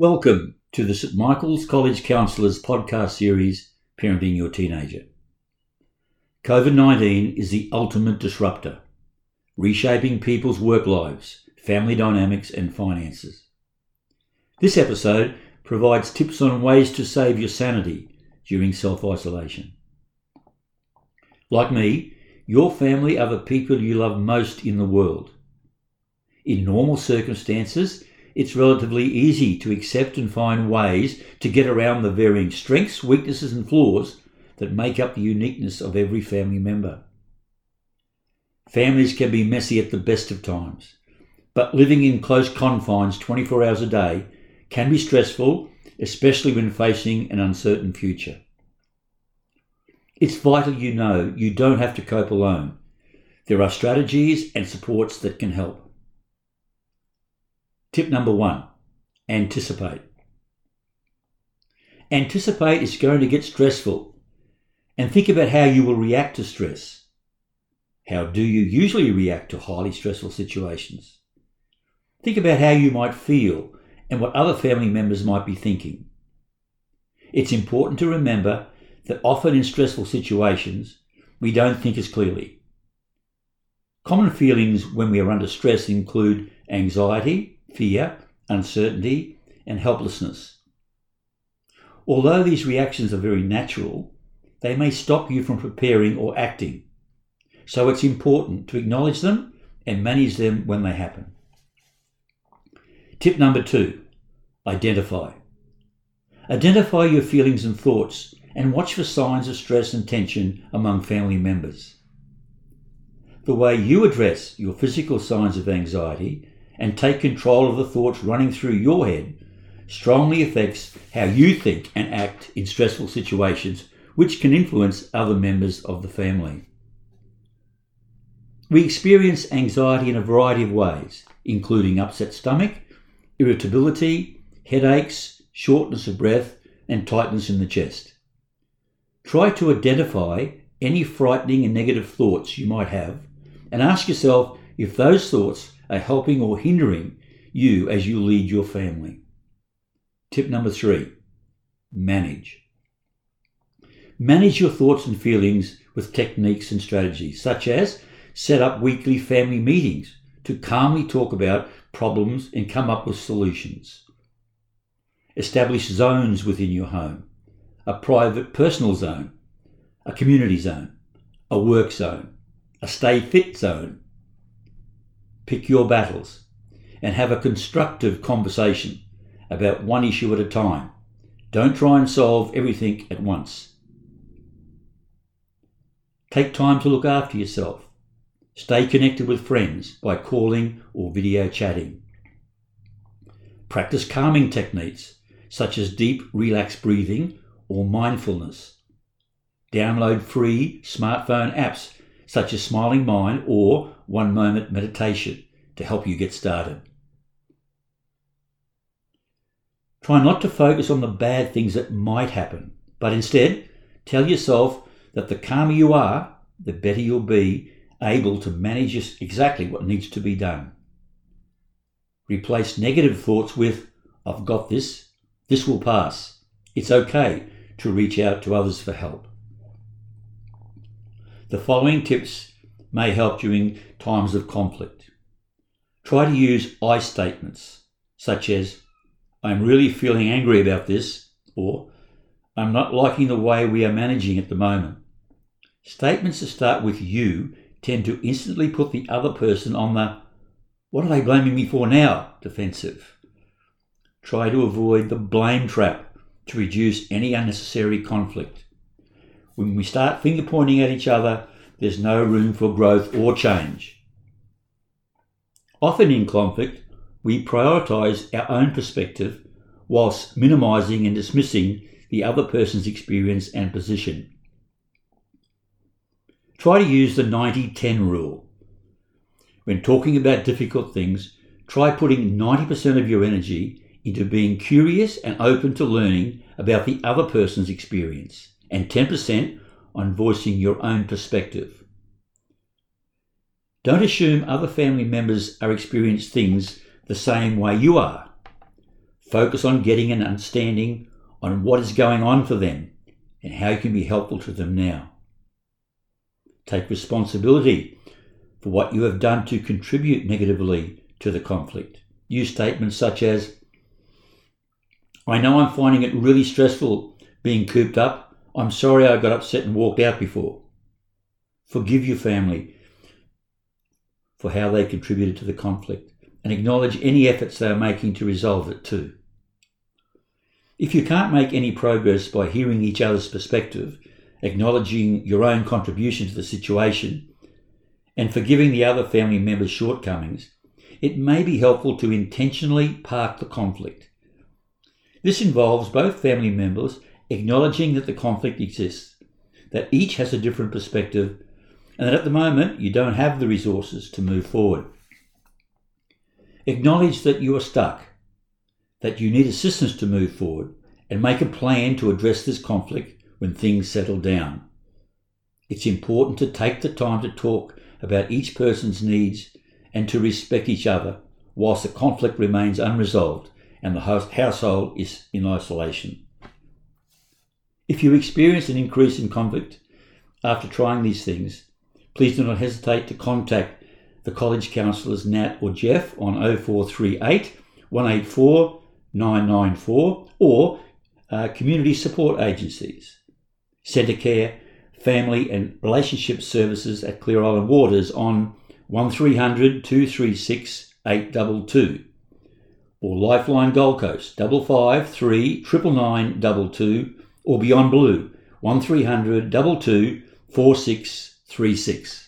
Welcome to the St Michael's College Counsellors podcast series, Parenting Your Teenager. COVID 19 is the ultimate disruptor, reshaping people's work lives, family dynamics, and finances. This episode provides tips on ways to save your sanity during self isolation. Like me, your family are the people you love most in the world. In normal circumstances, it's relatively easy to accept and find ways to get around the varying strengths, weaknesses, and flaws that make up the uniqueness of every family member. Families can be messy at the best of times, but living in close confines 24 hours a day can be stressful, especially when facing an uncertain future. It's vital you know you don't have to cope alone. There are strategies and supports that can help. Tip number one anticipate. Anticipate is going to get stressful and think about how you will react to stress. How do you usually react to highly stressful situations? Think about how you might feel and what other family members might be thinking. It's important to remember that often in stressful situations, we don't think as clearly. Common feelings when we are under stress include anxiety, fear, uncertainty, and helplessness. Although these reactions are very natural, they may stop you from preparing or acting. So it's important to acknowledge them and manage them when they happen. Tip number two identify. Identify your feelings and thoughts and watch for signs of stress and tension among family members. The way you address your physical signs of anxiety and take control of the thoughts running through your head strongly affects how you think and act in stressful situations, which can influence other members of the family. We experience anxiety in a variety of ways, including upset stomach, irritability, headaches, shortness of breath, and tightness in the chest. Try to identify any frightening and negative thoughts you might have and ask yourself if those thoughts are helping or hindering you as you lead your family. Tip number three manage. Manage your thoughts and feelings with techniques and strategies, such as set up weekly family meetings to calmly talk about problems and come up with solutions. Establish zones within your home a private personal zone, a community zone, a work zone, a stay fit zone, pick your battles, and have a constructive conversation about one issue at a time. Don't try and solve everything at once. Take time to look after yourself. Stay connected with friends by calling or video chatting. Practice calming techniques such as deep, relaxed breathing or mindfulness. Download free smartphone apps such as Smiling Mind or One Moment Meditation to help you get started. Try not to focus on the bad things that might happen, but instead tell yourself that the calmer you are, the better you'll be able to manage exactly what needs to be done. Replace negative thoughts with, I've got this, this will pass, it's okay to reach out to others for help. The following tips may help during times of conflict. Try to use I statements, such as, I'm really feeling angry about this, or I'm not liking the way we are managing at the moment. Statements that start with you tend to instantly put the other person on the what are they blaming me for now defensive. Try to avoid the blame trap to reduce any unnecessary conflict. When we start finger pointing at each other, there's no room for growth or change. Often in conflict, we prioritize our own perspective whilst minimizing and dismissing the other person's experience and position. Try to use the 90 10 rule. When talking about difficult things, try putting 90% of your energy into being curious and open to learning about the other person's experience and 10% on voicing your own perspective. Don't assume other family members are experiencing things the same way you are. Focus on getting an understanding on what is going on for them and how you can be helpful to them now. Take responsibility for what you have done to contribute negatively to the conflict. Use statements such as, I know I'm finding it really stressful being cooped up. I'm sorry I got upset and walked out before. Forgive your family for how they contributed to the conflict and acknowledge any efforts they are making to resolve it too. If you can't make any progress by hearing each other's perspective, acknowledging your own contribution to the situation, and forgiving the other family member's shortcomings, it may be helpful to intentionally park the conflict. This involves both family members acknowledging that the conflict exists, that each has a different perspective, and that at the moment you don't have the resources to move forward. Acknowledge that you are stuck, that you need assistance to move forward, and make a plan to address this conflict when things settle down. It's important to take the time to talk about each person's needs and to respect each other whilst the conflict remains unresolved and the household is in isolation. If you experience an increase in conflict after trying these things, please do not hesitate to contact the college counsellors Nat or Jeff on 0438 184 994 or uh, community support agencies, Centacare, Family and Relationship Services at Clear Island Waters on 1300 236 822 or Lifeline Gold Coast 553 9992 or Beyond Blue one three hundred double two four six three six.